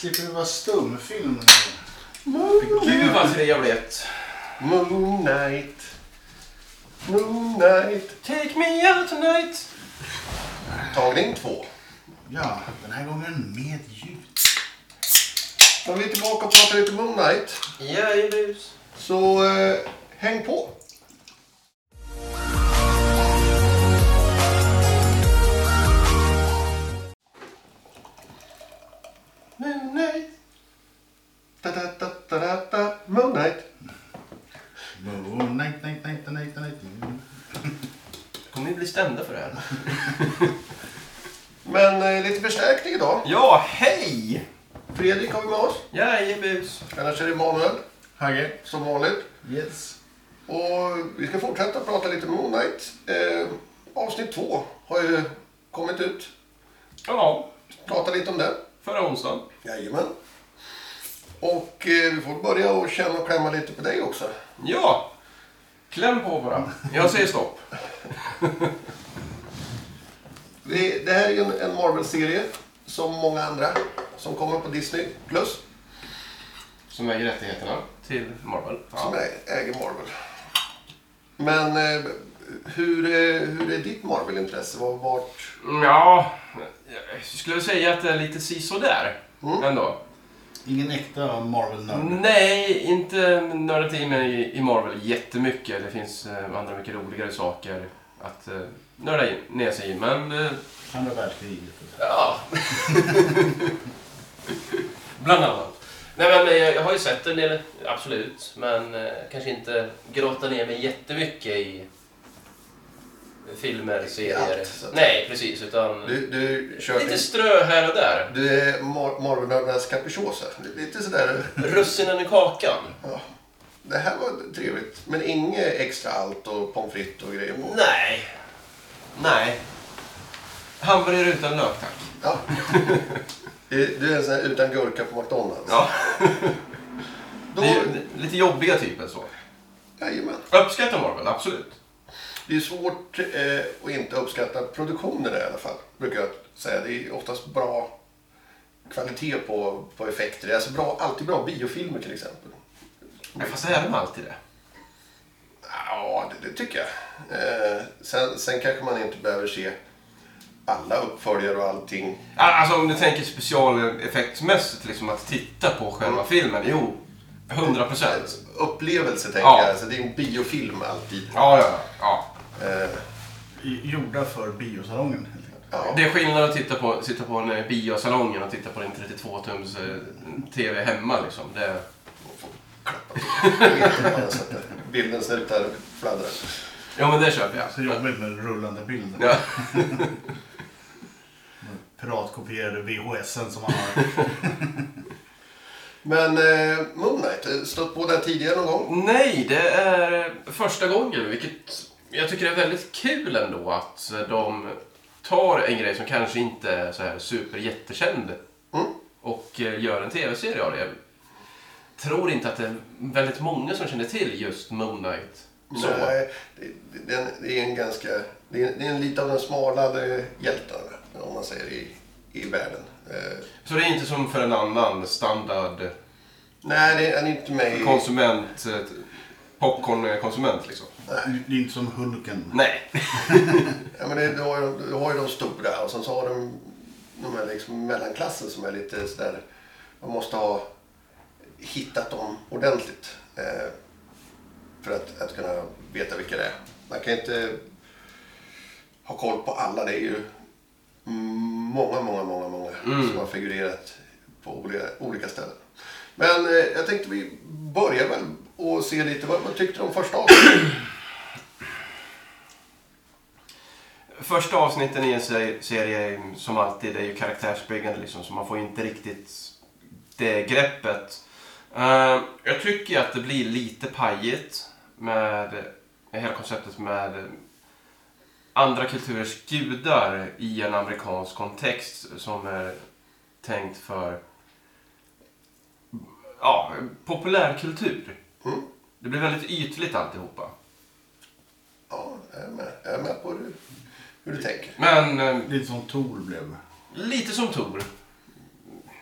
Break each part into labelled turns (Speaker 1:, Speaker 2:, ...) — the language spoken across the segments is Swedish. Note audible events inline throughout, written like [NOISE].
Speaker 1: Slipper du vara stumfilm.
Speaker 2: Gud vad trevligt.
Speaker 3: Moonlight. Moonlight.
Speaker 2: Take me out tonight.
Speaker 3: Tagning två.
Speaker 1: Ja, den här gången med ljud.
Speaker 3: Då är vi tillbaka och pratar lite Moonlight.
Speaker 2: Jajebus.
Speaker 3: Så eh, häng på. [LAUGHS] Men eh, lite förstärkning idag.
Speaker 2: Ja, hej!
Speaker 3: Fredrik har vi med oss.
Speaker 2: Jajebus.
Speaker 3: Annars är det Emanuel
Speaker 1: Hagge.
Speaker 3: som vanligt.
Speaker 1: Yes.
Speaker 3: Och vi ska fortsätta prata lite Moonlight. Eh, avsnitt två har ju kommit ut.
Speaker 2: Ja,
Speaker 3: Prata lite om det.
Speaker 2: förra onsdagen.
Speaker 3: Jajamän. Och eh, vi får börja och känna och klämma lite på dig också.
Speaker 2: Ja! Kläm på bara. Jag säger stopp. [LAUGHS]
Speaker 3: Det, det här är ju en, Marvel-serie som många andra som kommer på Disney Plus.
Speaker 2: Som äger rättigheterna till Marvel.
Speaker 3: Som
Speaker 2: Ja.
Speaker 3: ä- äger Marvel. Men eh, hur, är, hur är ditt Marvel-intresse? Var- Vart...
Speaker 2: ja, jag skulle säga att det är lite sisådär
Speaker 3: Mm.
Speaker 2: ändå.
Speaker 1: Ingen äkta Marvel-nörd.
Speaker 2: Nej, inte nördat in mig i Marvel jättemycket. Det finns eh, andra mycket roligare saker att eh, nörda ner sig i. Men eh,
Speaker 1: Andra världskriget.
Speaker 2: Ja. [LAUGHS] Bland annat. Nej men eh, jag har ju sett en del, absolut. Men eh, kanske inte grotta ner mig jättemycket i filmer, serier.
Speaker 3: allt, så att-
Speaker 2: Nej, precis. Utan
Speaker 3: Du, du kör
Speaker 2: lite strö här och där.
Speaker 3: Du är Marvel-nördarnas capricciosa. Lite sådär...
Speaker 2: Russinen i kakan.
Speaker 3: Ja. Det här var trevligt. Men inget extra allt och pommes frites och grejer på.
Speaker 2: Nej. Nej. Hamburgare utan lök, tack.
Speaker 3: Ja. Du är en sån här utan gurka på McDonalds.
Speaker 2: Ja. [LAUGHS]
Speaker 3: Då,
Speaker 2: Det är lite jobbiga typer så.
Speaker 3: jajamän.
Speaker 2: Uppskattar Marvel, absolut.
Speaker 3: Det är svårt eh, att inte uppskatta produktionen i alla fall. Brukar jag säga. Det är oftast bra kvalitet på, på effekter. Det är alltså bra, alltid bra biofilmer till exempel.
Speaker 2: Ja, Fast är de alltid det?
Speaker 3: Ja, det, det tycker jag. Eh, sen, sen kanske man inte behöver se alla uppföljare och allting.
Speaker 2: Ja, Alltså om du tänker specialeffektsmässigt, liksom att titta på själva filmen. Jo, 100 procent.
Speaker 3: Upplevelse tänker
Speaker 2: Ja.
Speaker 3: jag. Alltså, det är en biofilm alltid.
Speaker 2: Ja, ja, ja.
Speaker 3: Eh,
Speaker 1: Gjorda för biosalongen. helt enkelt.
Speaker 3: ja.
Speaker 2: Det är skillnad att titta på, sitta på en eh, biosalongen och titta på din 32-tums eh, TV hemma. Liksom. Det, [LAUGHS]
Speaker 3: bilden slutar fladdra.
Speaker 2: ja, men det köper jag.
Speaker 1: Så jobbigt med rullande bilder.
Speaker 2: Ja. [LAUGHS] [LAUGHS]
Speaker 1: Piratkopierade VHSen som man har. [LAUGHS]
Speaker 3: Men eh, Moonlight, eh, stött på det tidigare någon gång?
Speaker 2: Nej, det är första gången, vilket jag tycker är väldigt kul ändå att de tar en grej som kanske inte är så här super jättekänd
Speaker 3: Mm.
Speaker 2: och eh, gör en tv-serie av det. Jag tror inte att det är väldigt många som känner till just Moon Knight. Så.
Speaker 3: Nej, det, det, är en- det är en ganska... Det är, det är en lite av den smalare hjältarna, om man säger, i, i världen. Eh,
Speaker 2: Så det är inte som för en annan standard
Speaker 3: nej, det är inte med i...
Speaker 2: konsument, eh, popcornkonsument liksom.
Speaker 3: Nej.
Speaker 1: Det är inte som Hulken.
Speaker 2: Nej. [LAUGHS]
Speaker 3: Ja, men det, du, har ju, du har ju de stora och sen så har de de här liksom mellanklassen som är lite sådär... Man måste ha hittat dem ordentligt eh, för att, att kunna veta vilka det är. Man kan inte ha koll på alla. Det är ju många, många, många, många
Speaker 2: Mm.
Speaker 3: som har figurerat på olika, olika ställen. Men eh, jag tänkte vi börjar väl och se lite. Vad, vad tyckte du om första avsnittet?
Speaker 2: Första avsnitten i en se- serie som alltid är ju karaktärsbyggande liksom, så man får inte riktigt det greppet. Eh, jag tycker att det blir lite pajigt med hela konceptet med andra kulturers gudar i en amerikansk kontext som är tänkt för ja, populärkultur.
Speaker 3: Mm.
Speaker 2: Det blir väldigt ytligt alltihopa.
Speaker 3: Ja, jag är med, jag är med på hur, hur du tänker.
Speaker 2: Men eh,
Speaker 1: Lite som Tor blev.
Speaker 2: lite som Tor.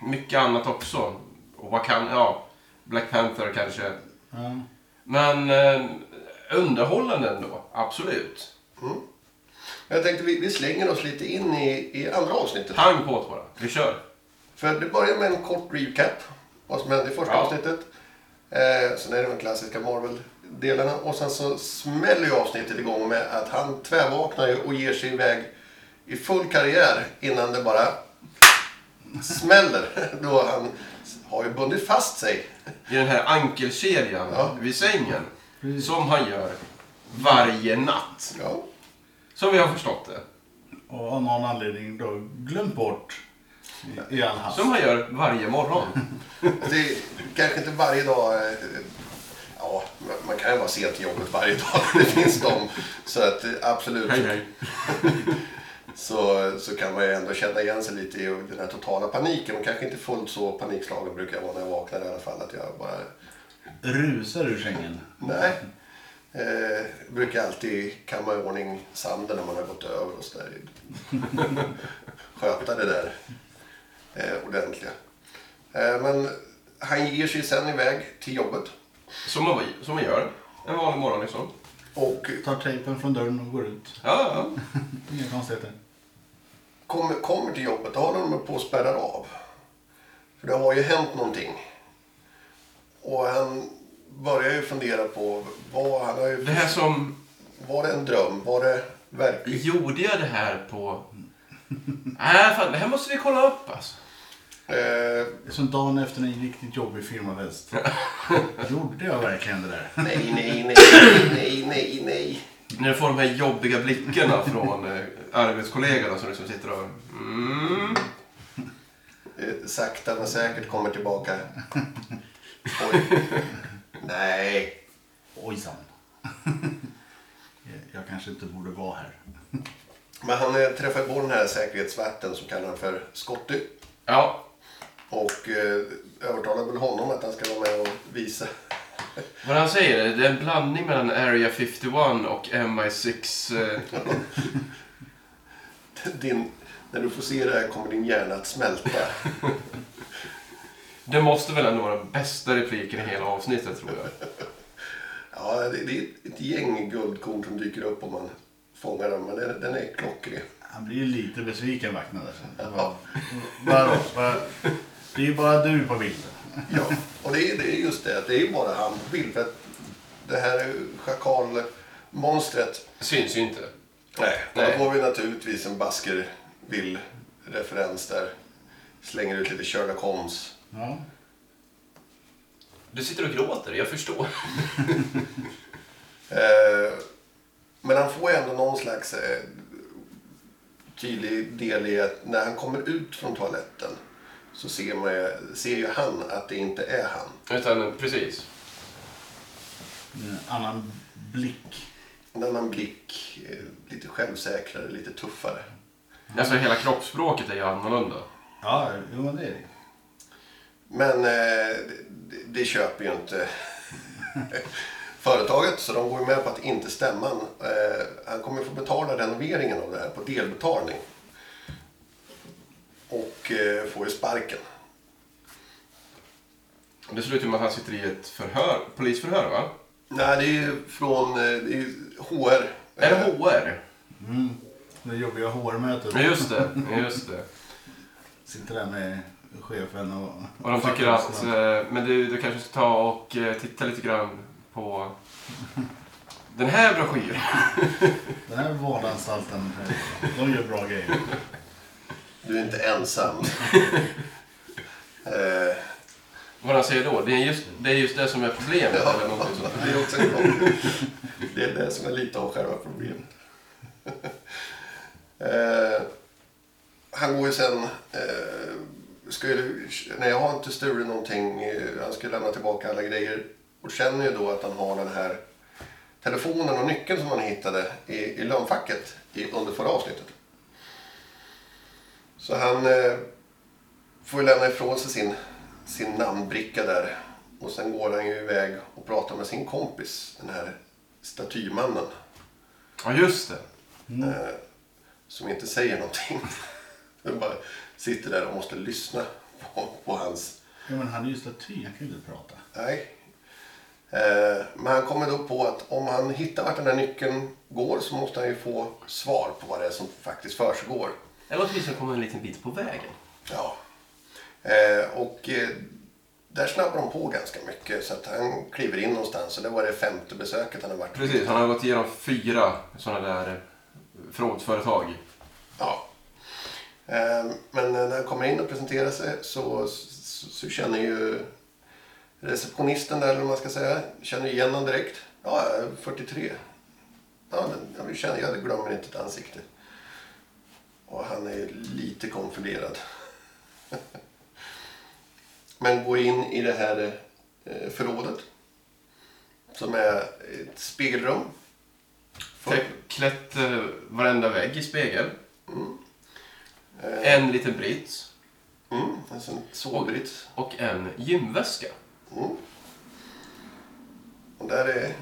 Speaker 2: mycket annat också. Och vad kan, ja, Black Panther kanske.
Speaker 1: Ja.
Speaker 2: Men eh, underhållande ändå, absolut.
Speaker 3: Jag tänkte vi, vi slänger oss lite in i, i andra avsnittet.
Speaker 2: Pang på bara, vi kör.
Speaker 3: För det börjar med en kort recap. Vad som hände i första
Speaker 2: Ja.
Speaker 3: avsnittet. Eh, sen är det de klassiska Marvel-delarna. Och sen så smäller ju avsnittet igång med att han tvärvaknar ju och ger sig iväg i full karriär innan det bara smäller. [LAUGHS] Då han har ju bundit fast sig.
Speaker 2: I den här ankelkedjan
Speaker 3: Ja.
Speaker 2: vid sängen. Som han gör varje natt.
Speaker 3: Ja.
Speaker 2: Som vi har förstått det.
Speaker 1: Och av någon anledning då glömt bort i, i all hast.
Speaker 2: Som han gör varje morgon. [LAUGHS]
Speaker 3: Det är kanske inte varje dag. eh, Ja, man kan ju vara sent till jobbet varje dag. Det finns de. Så att eh, absolut.
Speaker 2: Hej hej. [LAUGHS]
Speaker 3: så, så kan man ju ändå känna igen sig lite i den här totala paniken. Och kanske inte fullt så panikslagen brukar jag vara när jag vaknar i alla fall. Att jag bara,
Speaker 1: Rusar ur sängen.
Speaker 3: nej. Eh, brukar alltid kamma i ordning sanden när man har gått över och sådär. [LAUGHS] Sköta det där eh, ordentliga. Eh, men han ger sig sen iväg till jobbet.
Speaker 2: Som man, som man gör. En vanlig morgon liksom.
Speaker 3: Och
Speaker 1: Tar tejpen från dörren och går ut.
Speaker 2: Ja, ja. [LAUGHS]
Speaker 1: Inga konstigheter.
Speaker 3: kommer, kommer till jobbet, då håller de på och spärrar av. För det har ju hänt någonting. Och han börjar ju fundera på, vad, han har ju,
Speaker 2: Det här som...
Speaker 3: var det en dröm? Var det verkligt?
Speaker 2: Gjorde jag det här på... Nej, fan, det här måste vi kolla upp alltså.
Speaker 3: Eh,
Speaker 1: Det är som dagen efter en riktigt jobbig firmaväst. [LAUGHS] Gjorde jag verkligen det där?
Speaker 3: nej, nej, nej, [LAUGHS] nej, nej, nej.
Speaker 2: När jag får de här jobbiga blickarna från eh, arbetskollegorna som liksom sitter och... Mm.
Speaker 3: Eh, sakta men säkert kommer tillbaka. [LAUGHS] Oj. Nej.
Speaker 1: Ojsan. [LAUGHS] Jag kanske inte borde vara här.
Speaker 3: Men han eh, träffar på den här säkerhetsvakten som kallar han för Scotty.
Speaker 2: Ja,
Speaker 3: Och eh, övertalar väl honom att han ska vara med och visa
Speaker 2: vad han säger, det är en blandning mellan Area 51 och MI6. Eh, [LAUGHS]
Speaker 3: din, när du får se det här kommer din hjärna att smälta. [LAUGHS]
Speaker 2: det måste väl ändå vara den bästa repliken i hela avsnittet tror jag. [LAUGHS]
Speaker 3: Ja, det, det är ett gäng guldkorn som dyker upp om man fångar dem, men den, den är klockrig.
Speaker 1: Han blir ju lite besviken vakna där? Vad- Det är ju bara du på bilden.
Speaker 3: Ja, och det är, det är just det, det är bara han på bild. För att det här schakalmonstret,
Speaker 2: Syns ju inte.
Speaker 3: nej,
Speaker 2: Nej.
Speaker 3: då får vi naturligtvis en Baskerville-referens där. Slänger ut lite Sherlock Holmes.
Speaker 1: Ja.
Speaker 2: Du sitter och gråter, jag förstår. [LAUGHS]
Speaker 3: Eh, men han får ju ändå någon slags eh, tydlig del i att när han kommer ut från toaletten så ser, man, ju- ser ju han att det inte är han.
Speaker 2: Utan precis.
Speaker 1: En annan blick.
Speaker 3: En annan blick, eh, lite självsäkrare, lite tuffare.
Speaker 2: Alltså hela kroppsspråket är ju annorlunda.
Speaker 1: Ja, jo det är det.
Speaker 3: Men eh, det, det köper ju inte [LAUGHS] företaget så de går ju med på att inte stämma han. Eh, han kommer få betala renoveringen av det här på delbetalning. Och eh, får ju sparken.
Speaker 2: Det slutar med att han sitter i ett förhör, polisförhör va?
Speaker 3: Nej, det är ju från eh, det är HR.
Speaker 2: Är det HR?
Speaker 1: Mm. Det jobbiga HR-mötet.
Speaker 2: Just det. Just det.
Speaker 1: Sitter där med chefen och...
Speaker 2: Och de tycker att, eh, men du, du kanske ska ta och eh, titta lite grann på den här broschyren. [LAUGHS]
Speaker 1: Den här vårdanstalten, de gör bra grejer.
Speaker 3: Du är inte ensam. [LAUGHS] eh,
Speaker 2: Vad han säger då, det är just det, är just det som är problemet.
Speaker 3: ja,
Speaker 2: Eller någonting sånt.
Speaker 3: det är också en gång. Det är det som är lite av själva problemet. [LAUGHS] eh, han går ju sen... Eh, ju, nej, jag har inte stulit någonting. Eh, Han ska lämna tillbaka alla grejer. Och känner ju då att han har den här telefonen och nyckeln som han hittade i, i lönnfacket i, under förra avsnittet. Så han eh, får ju lämna ifrån sig sin, sin namnbricka där. Och sen går han ju iväg och pratar med sin kompis, den här statymannen.
Speaker 2: Ja, just det.
Speaker 3: Eh, som inte säger någonting. [LAUGHS] Han bara sitter där och måste lyssna på, på hans...
Speaker 1: Ja, men han är ju staty, han kan ju inte prata.
Speaker 3: Nej. Eh, men han kommer då på att om han hittar vart den här nyckeln går så måste han ju få svar på vad det är som faktiskt försiggår.
Speaker 2: Eller åtminstone komma en liten bit på vägen.
Speaker 3: Ja. Eh, och eh, där snabbar de på ganska mycket så att han kliver in någonstans och det var det femte besöket han har varit på.
Speaker 2: Precis, han har gått igenom fyra sådana där förrådsföretag.
Speaker 3: Ja. Eh, Men när han kommer in och presenterar sig så, så, så känner ju receptionisten där, eller man ska säga, känner igen honom direkt. Ja, jag är 43. Ja, men jag, känner, jag glömmer inte ett ansikte. Och han är lite konfunderad. [LAUGHS] Men går in i det här eh, förrådet. Som är ett spegelrum.
Speaker 2: Klätt eh, varenda vägg i spegel.
Speaker 3: Eh,
Speaker 2: En liten brits.
Speaker 3: Mm, en sån sovbrits.
Speaker 2: Och en gymväska.
Speaker 3: Mm. Och där är...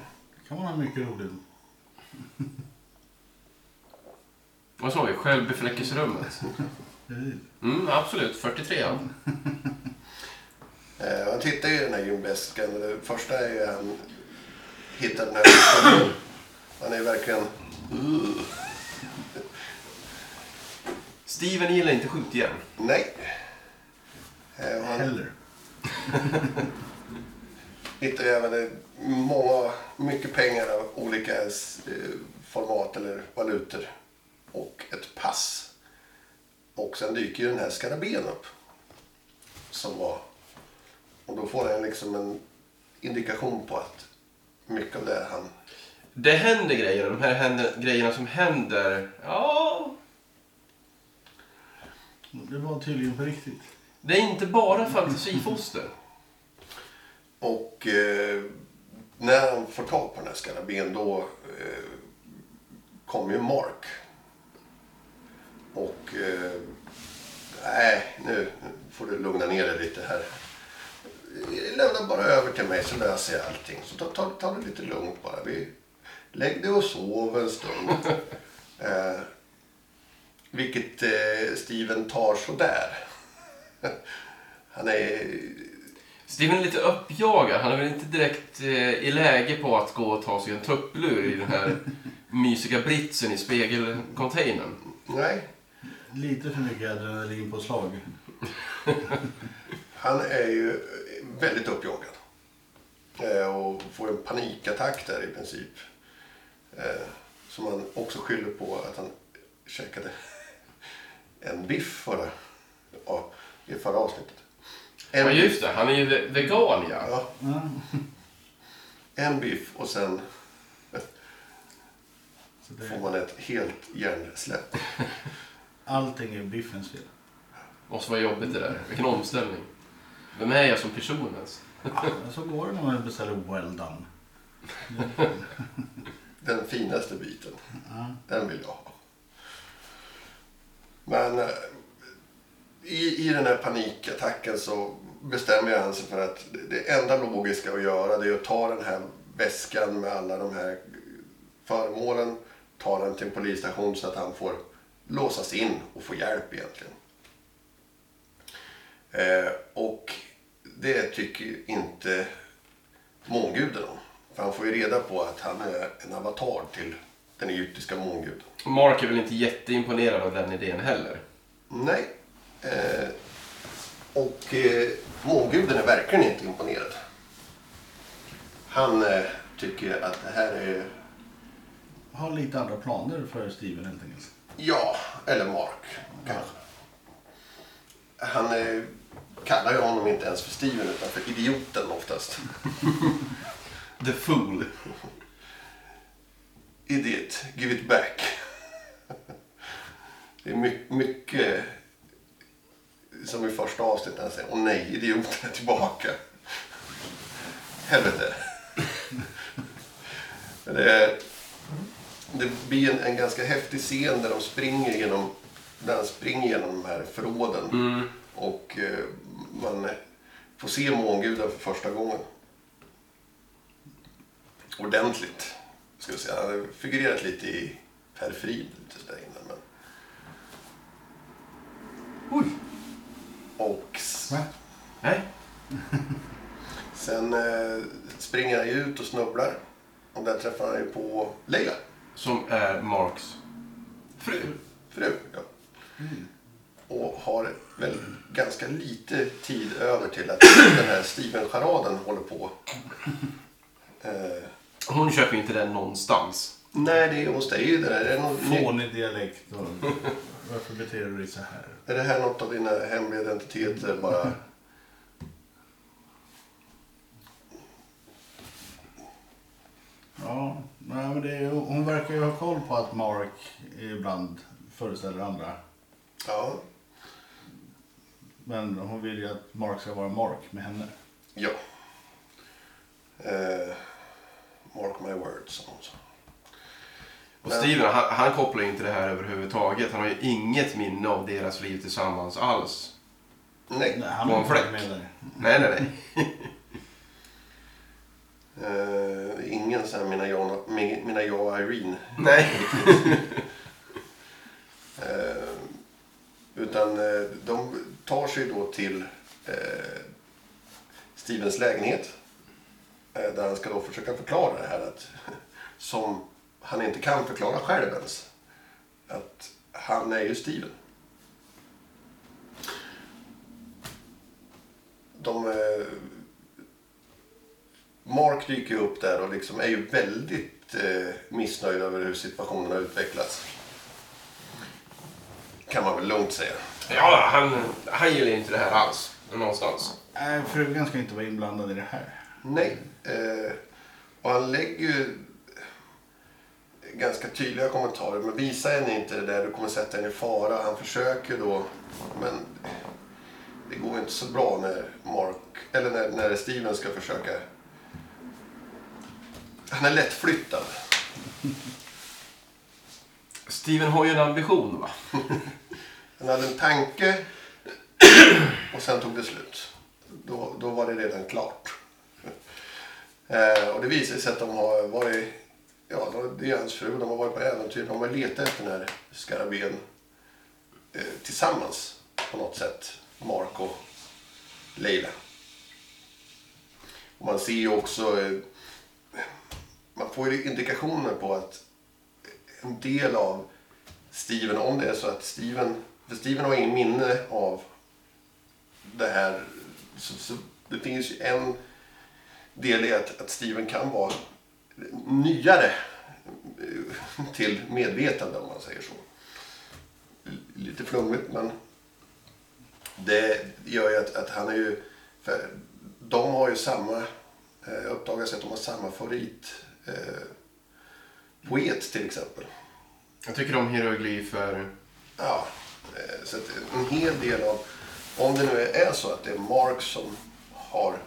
Speaker 1: kan man ha mycket roligt. [LAUGHS]
Speaker 2: Vad sa vi? Självbefläckelserummet.
Speaker 1: Precis.
Speaker 2: Mm, absolut. 43 ja.
Speaker 3: Eh, han tittar ju i den här gymväskan. Det första är ju han hittar den här. [COUGHS] Han är verkligen...
Speaker 2: Steven gillar inte skjutjärn.
Speaker 3: Nej. Eh, han
Speaker 1: Heller. [LAUGHS]
Speaker 3: hittar ju även många, mycket pengar av olika eh, format eller valutor. Och ett pass. Och sen dyker ju den här skarabén upp. Som var... Och då får han liksom en indikation på att mycket av det han
Speaker 2: Det händer grejer. De här händer, grejerna som händer. Ja,
Speaker 1: Det var tydligen på riktigt.
Speaker 2: det är inte bara fantasifoster.
Speaker 3: Och eh, när han får tag på den här skarabén då eh, kommer ju Mark. Och eh, nej, nu får du lugna ner dig lite här. Lämna bara över till mig så löser jag allting. Så ta, ta, ta det lite lugnt bara. Vi, lägg dig och sov en stund. [LAUGHS] eh, vilket eh, Steven tar sådär. [LAUGHS] Han är
Speaker 2: Steven är lite uppjagad. Han är väl inte direkt eh, i läge på att gå och ta sig en tupplur i den här [LAUGHS] mysiga britsen i spegelcontainern.
Speaker 3: Nej,
Speaker 1: Lite för mycket adrenalin på slag. [LAUGHS]
Speaker 3: Han är ju väldigt uppjagad. Eh, och får en panikattack där i princip. Eh, som han också skyller på att han käkade en biff förra, ja, i förra avsnittet. En
Speaker 2: Ja, just det. Han är ju ve- vegan, ja.
Speaker 3: Ja,
Speaker 1: Ja.
Speaker 3: en biff och sen
Speaker 1: Så
Speaker 3: får
Speaker 1: det,
Speaker 3: man ett helt hjärnsläpp. [LAUGHS]
Speaker 1: allting är biffens fel.
Speaker 2: Måste vara jobbigt det där. Vilken omställning. Vem är jag som person ens?
Speaker 1: Ja, så går det när man beställer well done.
Speaker 3: Den finaste biten.
Speaker 1: Ja.
Speaker 3: Den vill jag ha. Men eh, i, i den här panikattacken så bestämmer han sig alltså för att det- det enda logiska att göra det är att ta den här väskan med alla de här föremålen, ta den till en polisstation så att han får låsas in och få hjälp egentligen. Eh, och det tycker inte månguden om. För han får ju reda på att han är en avatar till den egyptiska månguden.
Speaker 2: Mark är väl inte jätteimponerad av den idén heller.
Speaker 3: Nej. Eh, och eh, månguden är verkligen inte imponerad. Han eh, tycker att det här är,
Speaker 1: Har lite andra planer för Steven helt enkelt.
Speaker 3: ja, eller Mark kanske. Han eh, kallar ju honom inte ens för Steven utan för idioten oftast. [LAUGHS]
Speaker 2: The Fool.
Speaker 3: Idiot, give it back. Det är my- mycket som i första avsnittet när han säger åh nej, idioten är tillbaka. Helvete. Det, är, det blir en, en ganska häftig scen där de springer genom, där han springer genom de här förråden.
Speaker 2: Mm.
Speaker 3: Och eh, man får se månguden för första gången. Ordentligt, ska jag säga. Han har figurerat lite i periferin lite sådär innan. Men...
Speaker 2: Oj.
Speaker 3: Och.
Speaker 1: Va?
Speaker 2: Nej. [LAUGHS]
Speaker 3: Sen eh, springer han ju ut och snubblar. Och där träffar han ju på Leila,
Speaker 2: Som är Marks fru.
Speaker 3: fru. Ja. Och har väl ganska lite tid över till att [COUGHS] den här Steven-charaden håller på. [LAUGHS] Eh,
Speaker 2: Hon köper ju inte den någonstans.
Speaker 3: nej, det är hos dig det där. Är
Speaker 1: Fånig dialekt. Och, [LAUGHS] varför beter du dig så här?
Speaker 3: är det här något av dina hemliga identiteter bara?
Speaker 1: Ja, nej, men det är, hon verkar ju ha koll på att Mark ibland föreställer andra.
Speaker 3: Ja,
Speaker 1: Men hon vill ju att Mark ska vara Mark med henne.
Speaker 3: ja. Eh, mark my words, som hon sa.
Speaker 2: Och Steven, han, han kopplar ju inte det här överhuvudtaget. Han har ju inget minne av deras liv tillsammans alls.
Speaker 3: Nej.
Speaker 1: Nej, han
Speaker 2: På en fläck.
Speaker 1: med där.
Speaker 2: Nej, nej, nej. [LAUGHS]
Speaker 3: Eh, ingen så här mina jag, min- mina jag och Irene.
Speaker 2: nej. [LAUGHS]
Speaker 3: Eh, utan eh, de tar sig då till Stevens lägenhet. Där han ska då försöka förklara det här att, [LAUGHS] som han inte kan förklara själv ens. Att han är ju Steven. De, eh, Mark dyker upp där och liksom är ju väldigt eh, missnöjd över hur situationen har utvecklats. Kan man väl lugnt säga.
Speaker 2: Ja, han, han gillar inte det här alls. Någonstans.
Speaker 1: Nej, frugan ska inte vara inblandad i det här.
Speaker 3: Nej. Eh, och han lägger ju ganska tydliga kommentarer. Men visa henne inte det där, du kommer sätta henne i fara. Han försöker då, men det går inte så bra när Mark, eller när, när Steven ska försöka. Han är lättflyttad.
Speaker 2: Steven har ju en ambition, va? [LAUGHS]
Speaker 3: Han hade en tanke och sen tog det slut. Då, då var det redan klart. Eh, och det visar sig att de har varit, ja det är hans fru, de har varit på äventyr. De har letat efter den här skarabén eh, tillsammans på något sätt. Mark och Leila. Och man ser ju också, eh, man får ju indikationer på att en del av Steven, om det är så att Steven, för Steven har ingen minne av det här. Så, så det finns ju en del i att, att Steven kan vara nyare eh, till medvetande om man säger så. Lite flummigt men det gör ju att, att han är ju, de har ju samma, eh, uppdagas att de har samma favorit eh, poet till exempel.
Speaker 2: Jag tycker om hieroglyfer.
Speaker 3: Ja, eh, så att en hel del av, om det nu är så att det är Marx som har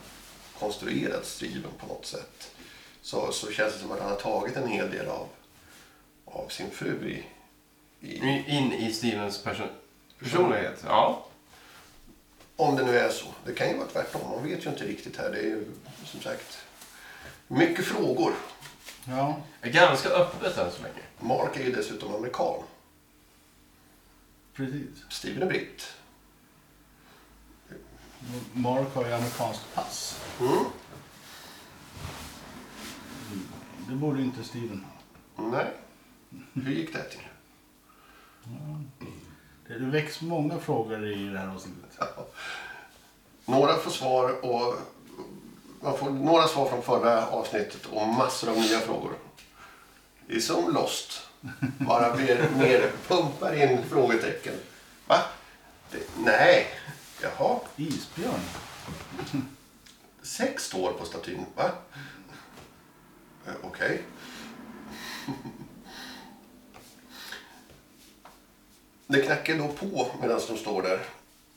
Speaker 3: konstruerat Steven på något sätt, så, så känns det som att han har tagit en hel del av, av sin fru i, i,
Speaker 2: In i Stevens person personlighet. Ja.
Speaker 3: om det nu är så. Det kan ju vara tvärtom, man vet ju inte riktigt här. Det är ju som sagt mycket frågor.
Speaker 1: Ja,
Speaker 2: Är ganska öppet än så länge.
Speaker 3: Mark är ju dessutom amerikan.
Speaker 1: precis.
Speaker 3: Steven är britt.
Speaker 1: Mark har ju amerikanskt pass.
Speaker 3: Mm.
Speaker 1: Det borde inte Steven ha.
Speaker 3: Nej. Hur gick det till?
Speaker 1: Det det väcks många frågor i det här avsnittet.
Speaker 3: Några får svar och man får några svar från förra avsnittet och massor av nya frågor. Det är som Lost. Bara mer, mer pumpar in frågetecken. Va? Det, nej. Jaha.
Speaker 1: Isbjörn.
Speaker 3: Sex står på statyn. Va? Okej. Okej. Det knackar då på medan de står där.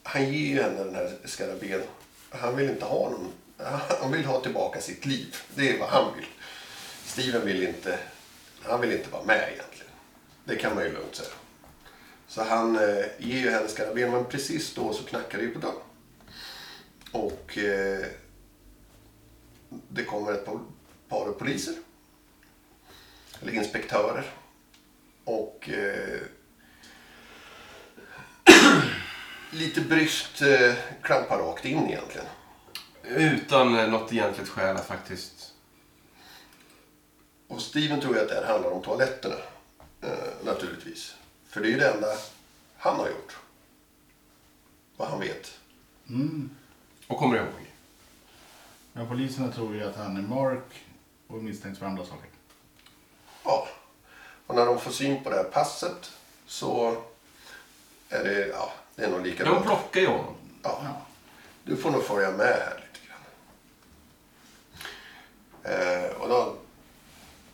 Speaker 3: Han ger ju henne den här skarabén. Han vill inte ha någon. Han vill ha tillbaka sitt liv. Det är vad han vill. Steven vill inte, han vill inte vara med egentligen. Det kan man ju lugnt säga. Så han eh, ger ju henne skarabén men precis då så knackar det ju på dörren. Och eh, det kommer ett par, par poliser. Eller inspektörer. Och eh, [CLEARS THROAT] lite bryskt eh, klampar rakt in egentligen.
Speaker 2: Utan eh, något egentligt skäl att faktiskt...
Speaker 3: Och Steven tror ju att det här handlar om toaletterna. Eh, naturligtvis. För det är ju det enda han har gjort. Vad han vet.
Speaker 1: Mm.
Speaker 2: Och kommer ihåg.
Speaker 1: Men poliserna tror ju att han är Mark och misstänks för andra saker.
Speaker 3: Ja. Och när de får syn på det här passet så är det, ja, det är nog
Speaker 2: De
Speaker 3: likadant.
Speaker 2: plockar ju honom.
Speaker 3: Ja.
Speaker 1: Ja.
Speaker 3: Du får nog följa med här lite grann. Eh, och då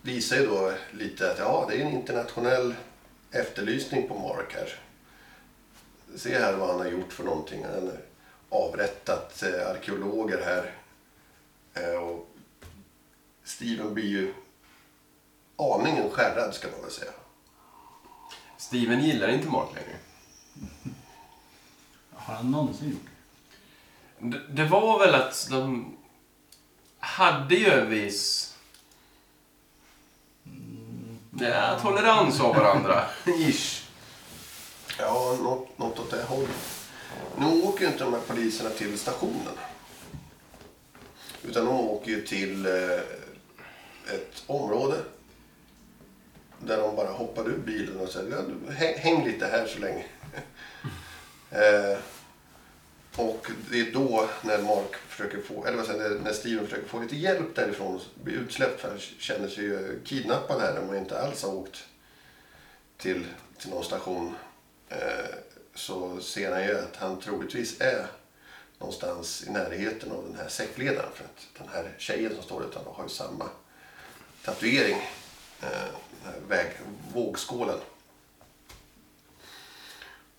Speaker 3: visar ju då lite att ja, det är en internationell efterlysning på Mark här. Se här vad han har gjort för någonting. Han har avrättat eh, arkeologer här. Eh, och Steven blir ju aningen skärrad ska man väl säga.
Speaker 2: Steven gillar inte Mark längre. [LAUGHS]
Speaker 1: Har han någonsin gjort det?
Speaker 2: Det, var väl att de hade ju en viss... Ja, tolerans av varandra. [LAUGHS] Ish.
Speaker 3: Ja, något, något åt det hållet. Nu åker ju inte de här poliserna till stationen. Utan de åker ju till eh, ett område där de bara hoppade ur bilen och sa häng, lite här så länge. [LAUGHS] eh, och det är då när Mark försöker få, eller vad säger jag, när Steven försöker få lite hjälp därifrån och blir utsläppt för han känner sig ju kidnappad här om han inte alls har åkt till, till någon station. Eh, så ser han ju att han troligtvis är någonstans i närheten av den här säckledaren. För att den här tjejen som står utanför har ju samma tatuering. Eh, väg, vågskålen.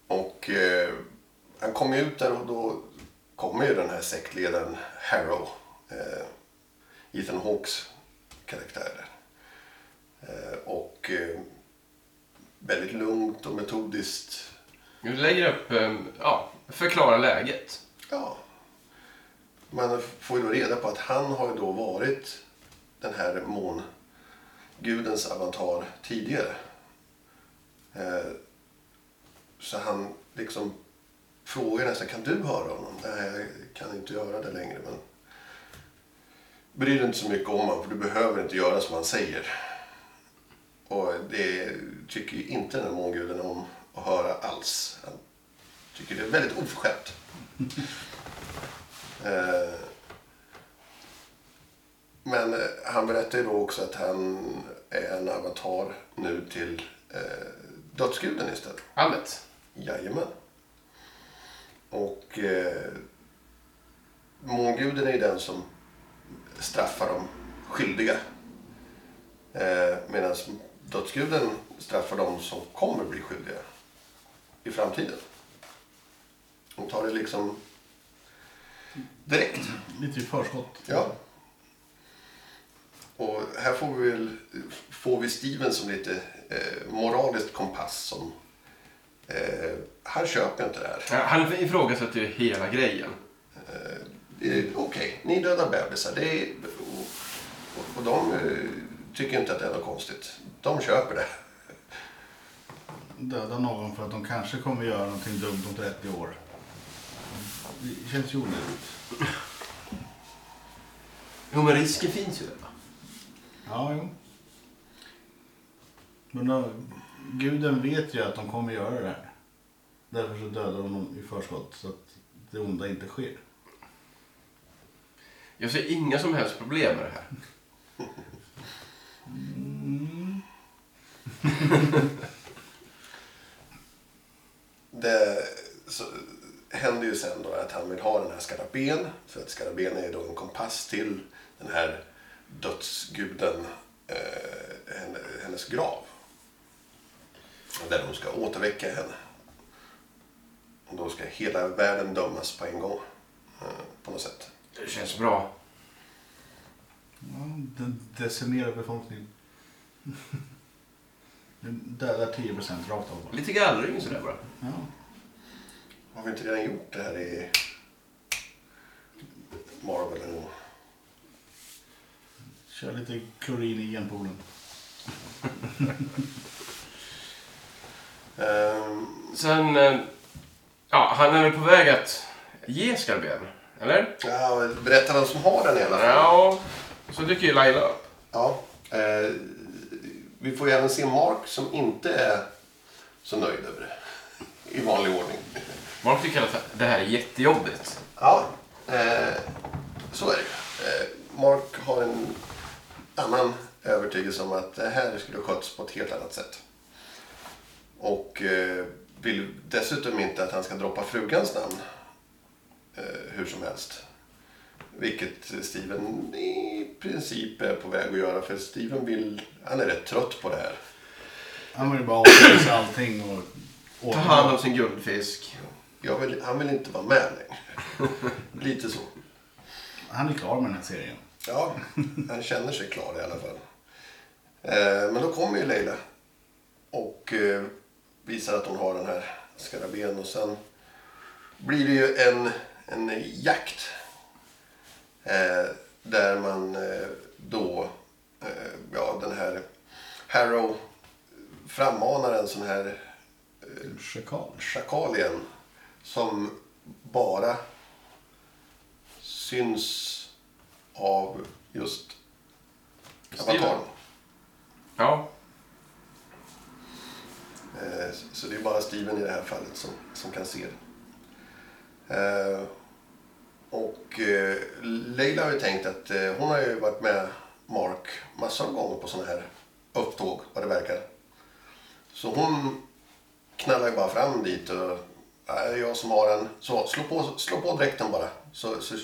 Speaker 3: Och eh, han kommer ut där och då kommer ju den här sektledaren Harrow. Eh, Ethan Hawks karaktär. Eh, och eh, väldigt lugnt och metodiskt
Speaker 2: Vi lägger upp, eh, ja, förklara läget.
Speaker 3: Ja. Man får ju då reda på att han har ju då varit den här mångudens avatar tidigare. Eh, så han liksom frågar nästan, kan du höra honom? Nej, jag kan inte göra det längre. Men bry dig inte så mycket om honom, för du behöver inte göra som han säger. Och det tycker ju inte den här månguden om att höra alls. Han tycker det är väldigt oförskämt. [LAUGHS] Men eh, han berättar ju då också att han är en avatar nu till eh, dödsguden istället.
Speaker 2: Allet.
Speaker 3: Jajamän. Och eh, månguden är ju den som straffar de skyldiga. Eh, Medan dödsguden straffar de som kommer bli skyldiga i framtiden. De tar det liksom direkt.
Speaker 1: Lite i förskott.
Speaker 3: Ja. Och här får vi, väl, får vi Steven som lite eh, moraliskt kompass. Som, eh, han köper inte det här.
Speaker 2: Ja, Han ifrågasätter ju hela grejen.
Speaker 3: Eh, är Okej, ni dödar bebisar. Det är, och, och de eh, tycker inte att det är något konstigt. De köper det.
Speaker 1: Döda någon för att de kanske kommer göra någonting dumt om 30 år. Det känns ju onödigt.
Speaker 2: Jo, men risken finns ju?
Speaker 1: Ja, jo. Men då, guden vet ju att de kommer göra det här. Därför så dödar de dem i förskott så att det onda inte sker.
Speaker 2: Jag ser inga som helst problem med det här. [LAUGHS]
Speaker 3: Det så, händer ju sen då att han vill ha den här skaraben. För att skaraben är då en kompass till den här dödsguden, eh, henne, hennes grav. Där de ska återväcka henne. Och då ska hela världen dömas på en gång. Eh, på något sätt.
Speaker 2: Det känns bra.
Speaker 1: Ja, den decimerar befolkningen. Den dödar 10 procent rakt av.
Speaker 2: Lite gallring sådär bara.
Speaker 1: Ja.
Speaker 3: Har vi inte redan gjort det här i Marvel en gång?
Speaker 1: Kör lite klorin i genpoolen. [LAUGHS]
Speaker 3: Ehm,
Speaker 2: Sen, eh, Ja, han är väl på väg att ge skarben, eller?
Speaker 3: Ja, berätta vem som har den i alla fall.
Speaker 2: Ja, så dyker ju Laila upp.
Speaker 3: Ja, eh, vi får ju även se Mark som inte är så nöjd över det. I vanlig ordning.
Speaker 2: Mark tycker att det här är jättejobbigt.
Speaker 3: Ja, eh, så är det. Eh, Mark har en annan övertygelse om att det här skulle skötts på ett helt annat sätt. Och eh, vill dessutom inte att han ska droppa frugans namn eh, hur som helst. Vilket Steven i princip är på väg att göra. För Steven vill, han är rätt trött på det här.
Speaker 1: Han vill bara avsluta allting och
Speaker 2: Ta hand om sin guldfisk.
Speaker 3: Vill, han vill inte vara med längre. [LAUGHS] Lite så.
Speaker 1: Han är klar med den här serien.
Speaker 3: Ja, han känner sig klar i alla fall. Eh, men då kommer ju Leila och eh, visar att hon har den här skaraben och sen blir det ju en, en jakt. Eh, där man då, ja den här Harrow frammanar en sån här
Speaker 1: Schakal.
Speaker 3: schakal igen som bara syns av just avataren.
Speaker 2: Ja,
Speaker 3: Eh, Så det är bara Steven i det här fallet som, som kan se det. Eh, Och eh, Leila har ju tänkt att hon har ju varit med Mark massor av gånger på sådana här upptåg, vad det verkar. Så hon knallar ju bara fram dit och "Ja, det är jag som har den. Så slå på, slå på dräkten bara. Så, så,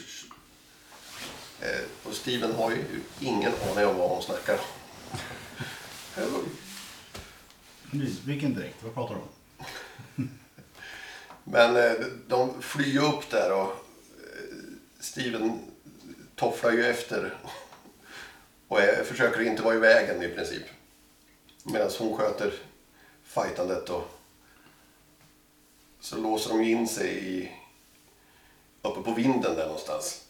Speaker 3: och Steven har ju ingen aning om vad hon snackar om.
Speaker 1: Vilken dräkt? Vad pratar du om? [LAUGHS]
Speaker 3: Men eh, de flyr upp där och eh, Steven tofflar ju efter. Och eh, försöker inte vara i vägen i princip. Medan hon sköter fightandet och så låser de in sig i, uppe på vinden där någonstans.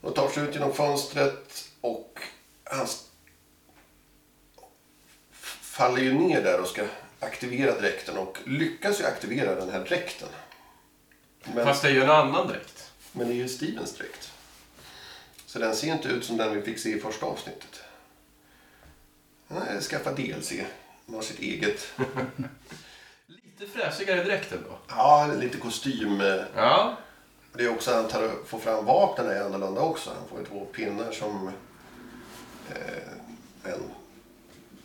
Speaker 3: De tar sig ut genom fönstret och han faller ju ner där och ska aktivera dräkten och lyckas ju aktivera den här dräkten. Men,
Speaker 2: fast det är ju en annan dräkt.
Speaker 3: men det är ju Stevens dräkt. Så den ser inte ut som den vi fick se i första avsnittet. Han har skaffat DLC. Han har sitt eget. [LAUGHS]
Speaker 2: Lite fräsigare dräkt ändå.
Speaker 3: Ja, lite kostym. eh,
Speaker 2: Ja,
Speaker 3: Det är också han tar, får fram vapnen är annorlunda också. Han får ju två pinnar som eh, en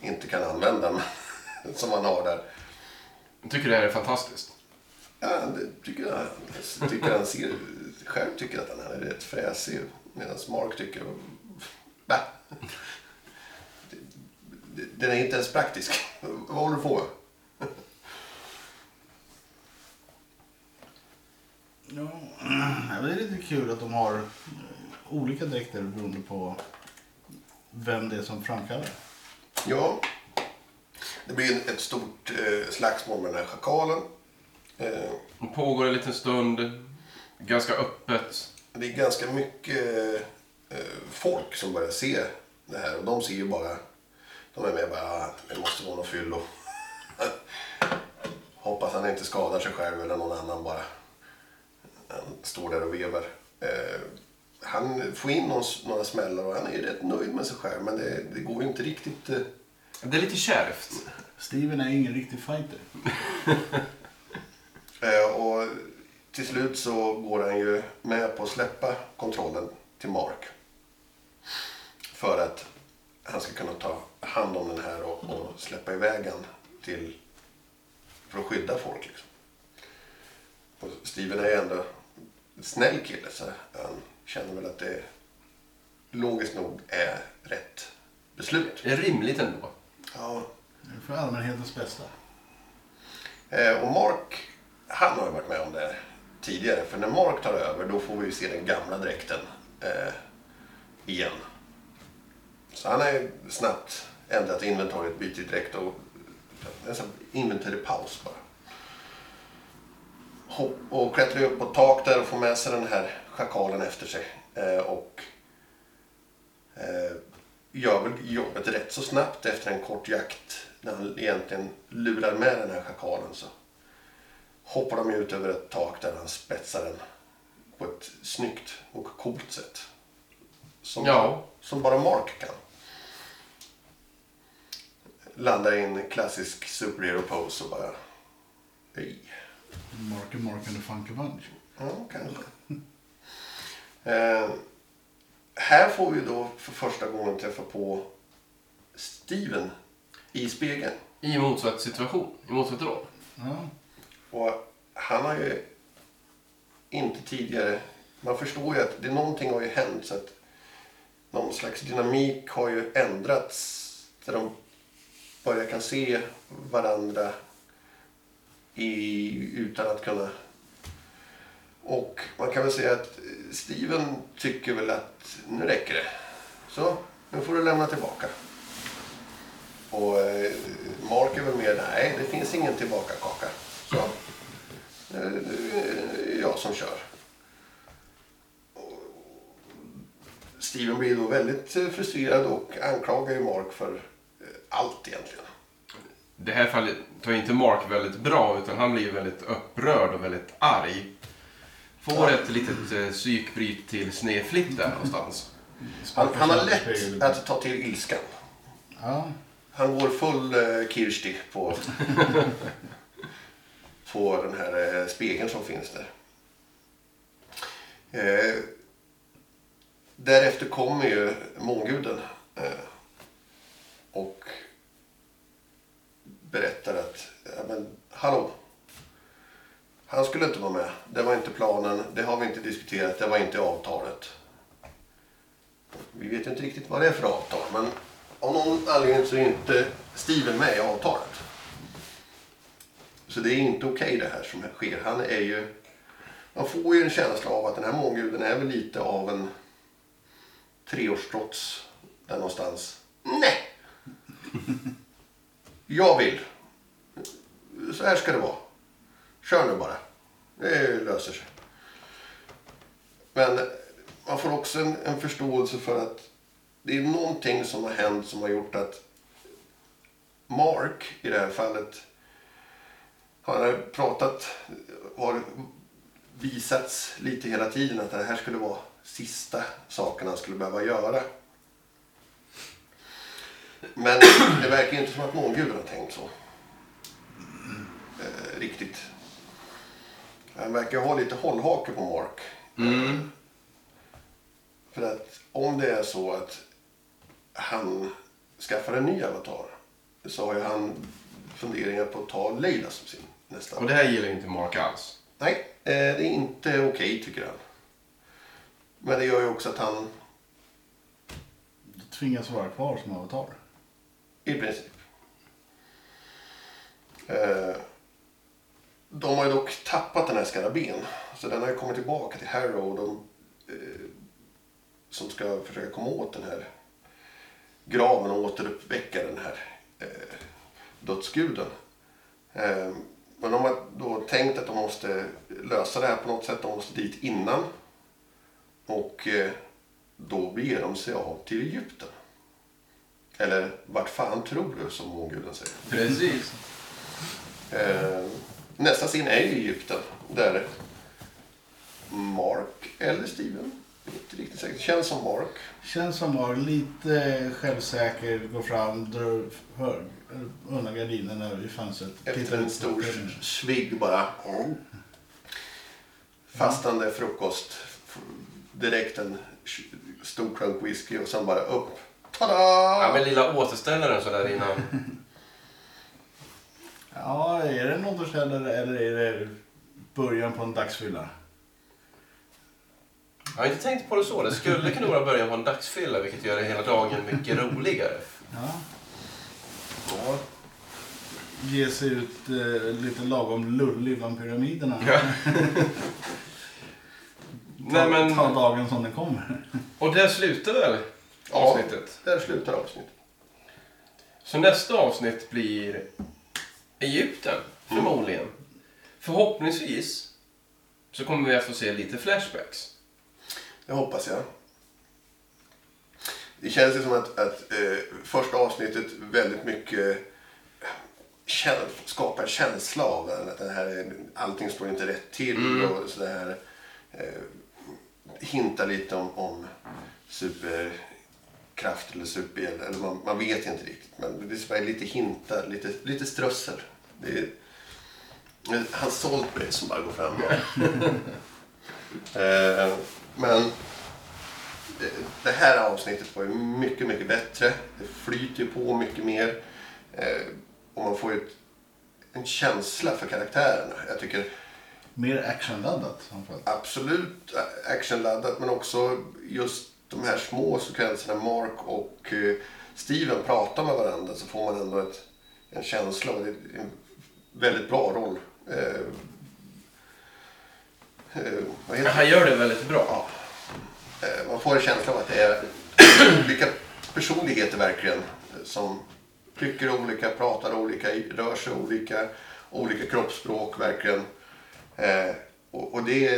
Speaker 3: inte kan använda. Men, [LAUGHS] som han har där.
Speaker 2: jag tycker det här är fantastiskt.
Speaker 3: Ja, det tycker jag. Jag tycker han ser, själv tycker att han är rätt fräsig. Medan Mark tycker... Bah. Den är inte ens praktisk. [LAUGHS] Vad håller du på med?
Speaker 1: Ja, det är lite kul att de har eh, olika dräkter beroende på vem det är som framkallar.
Speaker 3: Ja. Det blir ett stort eh, slagsmål med den här schakalen. Eh,
Speaker 2: Det pågår en liten stund. Ganska öppet.
Speaker 3: det är ganska mycket eh, folk som börjar se det här. Och de ser ju bara... De är med bara, ah, det måste vara något fyllo. [LAUGHS] Hoppas han inte skadar sig själv eller någon annan bara. Han står där och vevar. Eh, han får in någon, några smällar och han är rätt nöjd med sig själv. Men det, det går ju inte riktigt... Eh,
Speaker 2: Det är lite kärvt.
Speaker 1: Steven är ingen riktig fighter. [LAUGHS]
Speaker 3: Eh, och till slut så går han ju med på att släppa kontrollen till Mark. För att han ska kunna ta hand om den här och, och släppa iväg den till för att skydda folk. Liksom. Steven är ju ändå en snäll kille så han känner väl att det logiskt nog är rätt beslut.
Speaker 2: Det är rimligt ändå.
Speaker 3: Ja,
Speaker 1: Det är För allmänhetens bästa.
Speaker 3: Eh, och Mark, han har ju varit med om det här tidigare. För när Mark tar över då får vi ju se den gamla dräkten eh, igen. Så han har ju snabbt ändrat inventariet, bytt dräkt och nästan inventariepaus bara. Hopp, och klättrar upp på ett tak där och får med sig den här schakalen efter sig. Eh, och eh, gör väl jobbet rätt så snabbt efter en kort jakt. När han egentligen lurar med den här schakalen så hoppar de ut över ett tak där han spetsar den på ett snyggt och coolt sätt. Som,
Speaker 2: Ja.
Speaker 3: som bara Mark kan. Landar i en klassisk superhero pose och bara... Hej.
Speaker 1: Marky Mark and the Funky Bunch.
Speaker 3: Ja, kanske. Eh, här får vi då för första gången träffa på Steven i spegeln.
Speaker 2: I motsatt situation, i motsatt roll.
Speaker 1: Ja.
Speaker 3: Och han har ju inte tidigare... Man förstår ju att det någonting har ju hänt så att någon slags dynamik har ju ändrats. Där de börjar kan se varandra i, utan att kunna... Och man kan väl säga att Steven tycker väl att nu räcker det. Så, nu får du lämna tillbaka. Och eh, Mark är väl mer, nej det finns ingen tillbaka kaka. Så, eh, det är jag som kör. Steven blir då väldigt eh, frustrerad och anklagar ju Mark för eh, allt egentligen.
Speaker 2: Det här fallet tar inte Mark väldigt bra utan han blir väldigt upprörd och väldigt arg. Får ett litet eh, psykbryt till snedflipp där någonstans.
Speaker 3: Han, han har lätt att ta till ilskan.
Speaker 1: Ja.
Speaker 3: Han går full eh, Kirsti på, [LAUGHS] på den här eh, spegeln som finns där. Eh, därefter kommer ju månguden eh, och berättar att ja, men, hallå, han skulle inte vara med. Det var inte planen, det har vi inte diskuterat, det var inte avtalet. Vi vet ju inte riktigt vad det är för avtal, men av någon anledning så är inte Steven med i avtalet. Så det är inte okej det här som sker. Han är ju... Man får ju en känsla av att den här månguden är väl lite av en treårstrots där någonstans. Nej! Jag vill. Så här ska det vara. Kör nu bara. Det löser sig. Men man får också en, en förståelse för att det är någonting som har hänt som har gjort att Mark i det här fallet har pratat, har visats lite hela tiden att det här skulle vara sista saken han skulle behöva göra. Men det verkar inte som att månguden har tänkt så. Eh, riktigt. Han verkar ha lite hållhake på Mark.
Speaker 2: Mm.
Speaker 3: För att om det är så att han skaffar en ny avatar så har ju han funderingar på att ta Leila som sin nästa.
Speaker 2: Och det här gillar inte Mark alls.
Speaker 3: Nej, eh, det är inte okej tycker han. Men det gör ju också att han
Speaker 1: Tvingas vara kvar som avatar
Speaker 3: i princip. Eh, De har ju dock tappat den här skarabén. Så den har ju kommit tillbaka till Harrow. Och de, eh, som ska försöka komma åt den här graven och återuppväcka den här eh, dödsguden. Eh, men de har då tänkt att de måste lösa det här på något sätt. De måste dit innan. Och eh, då beger de sig av till Egypten. Eller vart fan tror du, som månguden säger.
Speaker 2: Precis.
Speaker 3: Eh, nästa scen är ju Egypten. Där Mark eller Steven, inte riktigt säkert, känns som Mark.
Speaker 1: Känns som var lite självsäker, går fram, drar hör, undan gardinerna vid fönstret.
Speaker 3: Efter en stor svigg bara. Fastande frukost. Direkt en stor klunk whisky och sen bara upp. Tada!
Speaker 2: Ja, men lilla återställaren sådär innan. [LAUGHS]
Speaker 1: Ja, är det en återställare eller är det början på en dagsfylla?
Speaker 2: Jag har inte tänkt på det så. Det skulle kunna vara början på en dagsfylla vilket gör det hela dagen mycket roligare.
Speaker 1: Ja. ja. Ge sig ut eh, lite lagom lullig bland pyramiderna.
Speaker 2: Ja. [LAUGHS]
Speaker 1: Ta,
Speaker 2: Nej, men,
Speaker 1: ta dagen som den kommer.
Speaker 2: och där slutar väl
Speaker 3: Ja.
Speaker 2: avsnittet.
Speaker 3: Där slutar avsnittet.
Speaker 2: Så nästa avsnitt blir Egypten, förmodligen. Förhoppningsvis så kommer vi att få se lite flashbacks.
Speaker 3: Det hoppas jag. Det känns ju som att, att eh, första avsnittet väldigt mycket kä- skapa en känsla av. Att det här är, allting står inte rätt till
Speaker 2: Mm.
Speaker 3: och sådär. Eh, hinta lite om, om superkraft eller superhjäl. Eller man, man vet inte riktigt. Men det är lite hintar, lite, lite strössel. Det är, hans Saltbray som bara går fram. [LAUGHS] eh, men det, det här avsnittet var ju mycket, mycket bättre. Det flyter ju på mycket mer. Eh, och man får ju ett, en känsla för karaktärerna. Jag tycker
Speaker 1: Mer actionladdat framförallt.
Speaker 3: absolut actionladdat men också just de här små sekvenserna Mark och eh, Steven pratar med varandra så får man ändå ett, en känsla och det är en väldigt bra roll. Eh, eh?
Speaker 2: Han gör det väldigt bra.
Speaker 3: Ja. Eh, Man får en känsla av att det är olika personligheter verkligen som tycker olika, pratar olika, rör sig olika, olika kroppsspråk verkligen. Eh, och, och det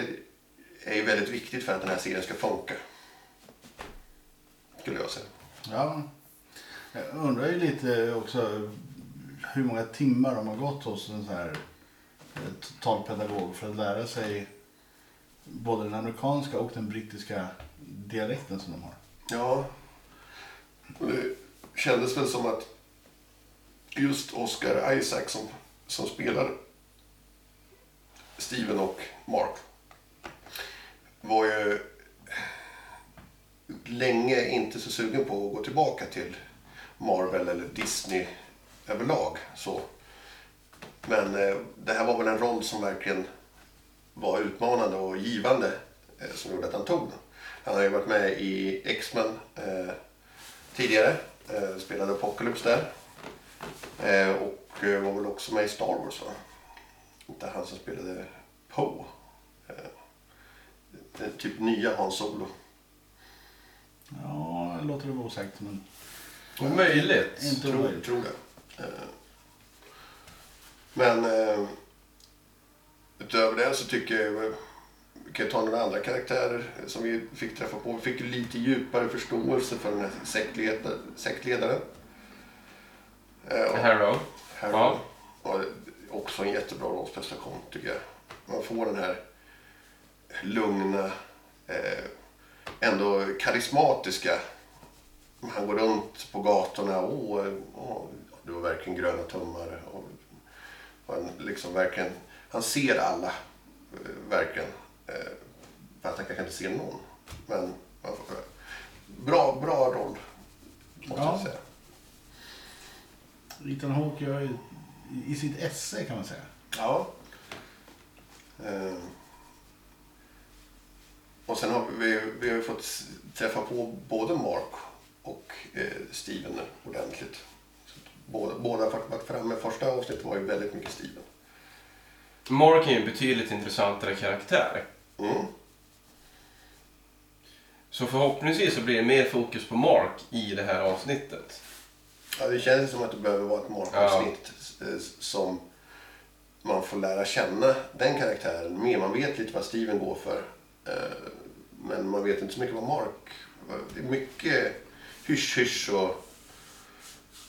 Speaker 3: är ju väldigt viktigt för att den här serien ska funka. Skulle jag säga.
Speaker 1: Ja. Jag undrar ju lite också hur många timmar de har gått hos en sån här eh, talpedagog för att lära sig både den amerikanska och den brittiska dialekten som de har.
Speaker 3: Ja. Och det kändes väl som att just Oscar Isaac som, som spelar Steven och Mark var ju länge inte så sugen på att gå tillbaka till Marvel eller Disney överlag. Så. Men eh, det här var väl en roll som verkligen var utmanande och givande eh, som gjorde att han tog den. Han har ju varit med i X-Men eh, tidigare. Eh, spelade Apocalypse där. Eh, och eh, var väl också med i Star Wars va? Inte han som spelade Poe. Eh, typ nya Han Solo.
Speaker 1: Ja, det låter det vara osäkert men
Speaker 2: Möjligt.
Speaker 1: inte
Speaker 3: Tror,
Speaker 1: omöjligt.
Speaker 3: tror det. Eh, Men eh, utöver det så tycker jag vi kan ta några andra karaktärer som vi fick träffa på. Vi fick ju lite djupare förståelse för den här sektledaren. sektledaren. Eh, och
Speaker 2: Harrow.
Speaker 3: Harry
Speaker 2: Ja.
Speaker 3: var också en jättebra rollprestation tycker jag. Man får den här lugna, eh, ändå karismatiska. Han går runt på gatorna. Åh, åh, du har verkligen gröna tummar. Och, han, liksom verkligen, han ser alla, eh, verkligen. Eh, för att han kanske inte ser någon. Men man får, bra, bra roll, måste
Speaker 1: Ja.
Speaker 3: jag säga.
Speaker 1: Ethan Hawke i sitt esse kan man säga.
Speaker 3: Ja. Eh. Och sen har vi, vi har fått träffa på både Mark och eh, Steven ordentligt. Så båda, båda har varit framme. Första avsnittet var ju väldigt mycket Steven.
Speaker 2: Mark är ju en betydligt intressantare karaktär.
Speaker 3: Mm.
Speaker 2: Så förhoppningsvis så blir det mer fokus på Mark i det här avsnittet.
Speaker 3: Ja, det känns som att det behöver vara ett Mark-avsnitt eh, som man får lära känna den karaktären mer. Man vet lite vad Steven går för. Eh, Men man vet inte så mycket vad Mark... Det är mycket hysch-hysch och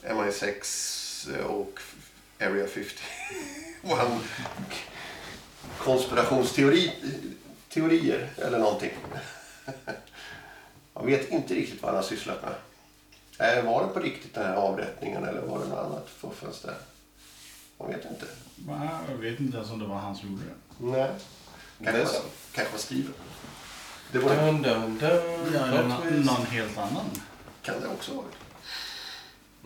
Speaker 3: MI6 och Area 50. [LAUGHS] Och han, konspirationsteori, teorier eller någonting. Man vet inte riktigt vad han har sysslat med. Eh, Var det på riktigt den här avrättningen eller var det något annat fuffens där? Man vet inte.
Speaker 1: Jag vet inte ens om det var han som gjorde det.
Speaker 3: Nej.
Speaker 2: Det
Speaker 3: Kanske,
Speaker 2: sant.
Speaker 3: kanske var Steven. Det var,
Speaker 2: Dun, dun, dun.
Speaker 1: Ja, eller nå- någon helt annan.
Speaker 3: kan det också vara.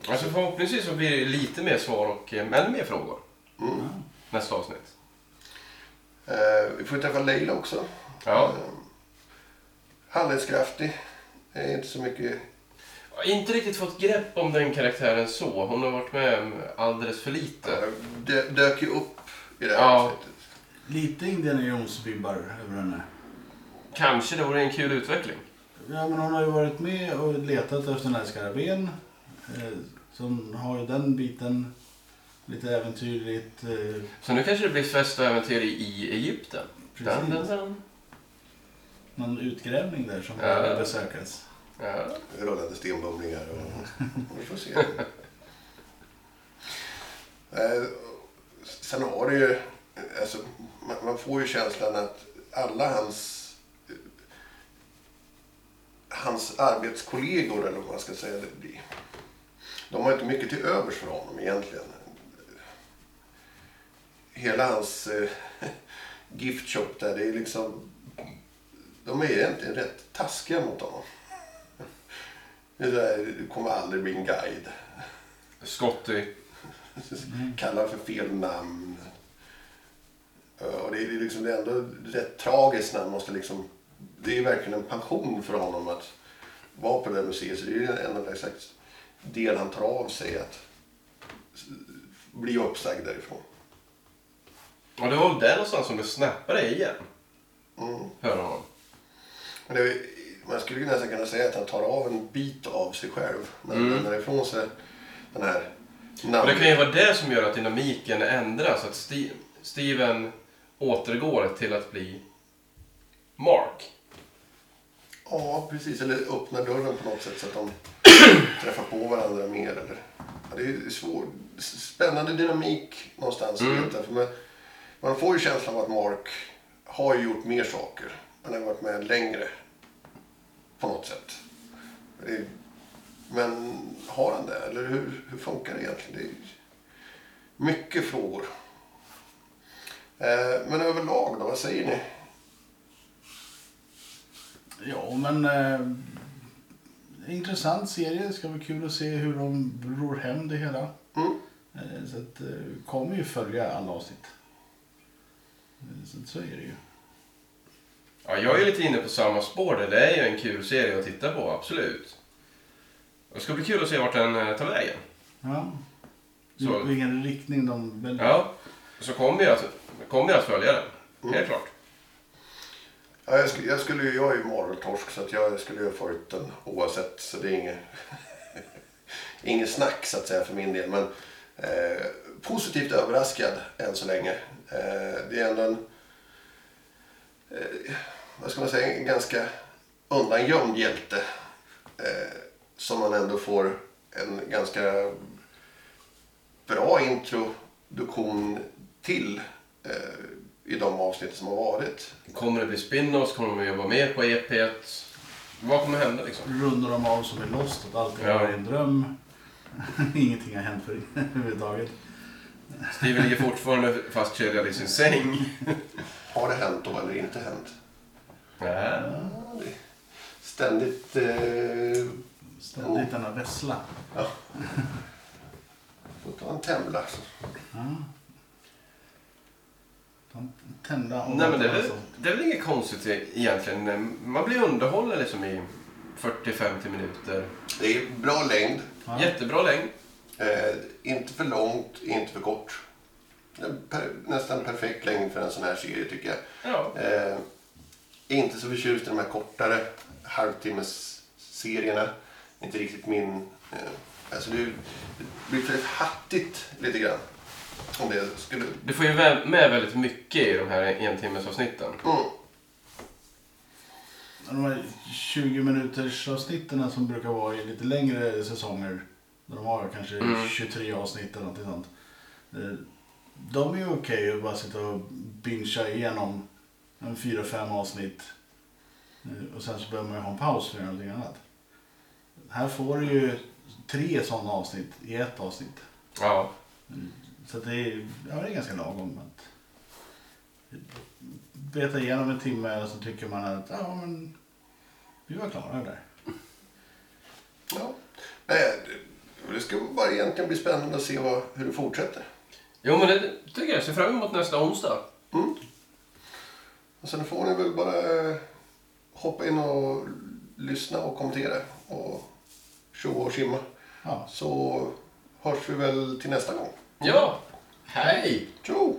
Speaker 2: Alltså förhoppningsvis så blir det lite mer svar och eh, ännu mer frågor
Speaker 3: Mm.
Speaker 2: nästa avsnitt.
Speaker 3: Eh, vi får träffa Leila också.
Speaker 2: Ja.
Speaker 3: Eh, handlingskraftig. Eh, inte så mycket.
Speaker 2: Jag har inte riktigt fått grepp om den karaktären så. Hon har varit med alldeles för lite.
Speaker 3: Dö, dök ju upp i det här
Speaker 2: Ja.
Speaker 3: avsnittet.
Speaker 1: Lite Indiana Jones-vibbar över henne.
Speaker 2: Kanske det vore en kul utveckling.
Speaker 1: Ja, men hon har ju varit med och letat efter den här skarabén. Eh, så hon har ju den biten. Lite äventyrligt. Eh,
Speaker 2: Så nu kanske det blir fest och äventyr i- i Egypten.
Speaker 1: precis.
Speaker 2: Dun, dun, dun.
Speaker 1: Någon utgrävning där som
Speaker 2: Ja.
Speaker 1: behöver besökas.
Speaker 2: Ja.
Speaker 3: Rullande stenbumlingar och... [LAUGHS] Vi får se. Eh, sen har det ju, alltså, man, man får ju känslan att alla hans hans arbetskollegor, eller vad man ska säga, det blir. De har inte mycket till övers för honom egentligen. Hela hans eh, [LAUGHS] gift shop där, det är liksom... De är egentligen rätt taskiga mot honom. Det är där, du kommer aldrig bli en guide.
Speaker 2: Scotty.
Speaker 3: Kallar för fel namn. Och det är liksom det är ändå rätt tragiskt när han måste liksom... Det är verkligen en passion för honom att vara på det där museet. Så det är ju en av slags del han tar av sig att bli uppsagd därifrån.
Speaker 2: Och det var väl där någonstans som det snappade igen.
Speaker 3: Mm.
Speaker 2: Hör honom.
Speaker 3: Det, man skulle ju nästan kunna säga att han tar av en bit av sig själv. När han
Speaker 2: Mm.
Speaker 3: lämnar ifrån sig den här
Speaker 2: Och det kan ju vara det som gör att dynamiken ändras. Att Steven återgår till att bli Mark.
Speaker 3: Ja, precis. Eller öppna dörren på något sätt så att de [CLEARS THROAT] träffar på varandra mer. Eller... Ja, det är svår, spännande dynamik någonstans.
Speaker 2: Mm.
Speaker 3: För man, man får ju känslan av att Mark har gjort mer saker. Han har varit med längre. På något sätt. Är, men har han det? Eller hur, hur funkar det egentligen? Det är mycket frågor. Eh, men överlag då, vad säger ni?
Speaker 1: Ja, men... Eh, intressant serie. Det ska bli kul att se hur de ror hem det hela.
Speaker 3: Mm.
Speaker 1: Eh, så att, eh, kommer ju följa alla avsnitt. Eh, Så, så är det ju.
Speaker 2: Ja, jag är lite inne på samma spår där. Det är ju en kul serie att titta på, absolut. Det ska bli kul att se vart den eh, tar vägen.
Speaker 1: Ja.
Speaker 2: Så-
Speaker 1: Vilken riktning de väljer.
Speaker 2: Ja, så kommer jag att, kommer jag att följa den. Helt klart.
Speaker 3: Ja, jag, skulle, jag, skulle, jag är ju morgontorsk så att jag skulle ju ha följt den oavsett. Så det är inget, [LAUGHS] inget snack så att säga för min del. Men eh, positivt överraskad än så länge. Eh, det är ändå en, eh, vad ska man säga, en ganska undangömd hjälte. Eh, som man ändå får en ganska bra introduktion till eh, i de avsnitt som har varit.
Speaker 2: Kommer det bli spin-offs? Kommer de att jobba mer på EP? Vad kommer hända liksom?
Speaker 1: Rundar de av som är lost, att allting
Speaker 2: Ja.
Speaker 1: var en dröm. [LAUGHS] Ingenting har hänt för [LAUGHS] överhuvudtaget.
Speaker 2: Steven ligger fortfarande fastkedjad i sin säng. [LAUGHS]
Speaker 3: Har det hänt då eller inte hänt?
Speaker 2: Nej.
Speaker 3: Ja, är Ständigt... Eh,
Speaker 1: Ständigt denna vessla.
Speaker 3: får ta en temla.
Speaker 1: Ja. Tända och
Speaker 2: Nej men det är, väl, det är väl inget konstigt e- egentligen. Man blir underhållen liksom i 40-50 minuter.
Speaker 3: Det är bra längd.
Speaker 1: Ja.
Speaker 2: Jättebra längd.
Speaker 3: Eh, inte för långt, inte för kort. Per, nästan perfekt längd för en sån här serie tycker jag.
Speaker 2: Ja.
Speaker 3: Eh, inte så förtjust i de här kortare halvtimmes serierna. Inte riktigt min... Eh, alltså det, det blir för hattigt lite grann. Om det skulle...
Speaker 2: Du får ju med, väldigt mycket i de här entimmesavsnitten.
Speaker 3: Mm.
Speaker 1: De här 20 minuters avsnitten som brukar vara i lite längre säsonger. Där de har kanske
Speaker 2: Mm.
Speaker 1: 23 avsnitt eller något sånt. Eh, De är ju okej att bara sitta och bingea igenom en 4-5 avsnitt. Eh, Och sen så behöver man ju ha en paus för att göra någonting annat. Här får du ju tre sådana avsnitt i ett avsnitt.
Speaker 2: Ja.
Speaker 1: Så det, är, ja, det är ganska lagom. Att beta igenom en timme och så tycker man att ja, men, vi var klara där.
Speaker 3: Ja. Nej, det, det ska bara egentligen bli spännande att se vad, hur det fortsätter.
Speaker 2: Jo men det tycker jag. Jag ser fram emot nästa onsdag.
Speaker 3: Mm. Och sen får ni väl bara eh, hoppa in och lyssna och kommentera och tjoa och simma.
Speaker 1: Ja.
Speaker 3: Så hörs vi väl till nästa gång.
Speaker 2: Ja. Hej!
Speaker 3: Tjo!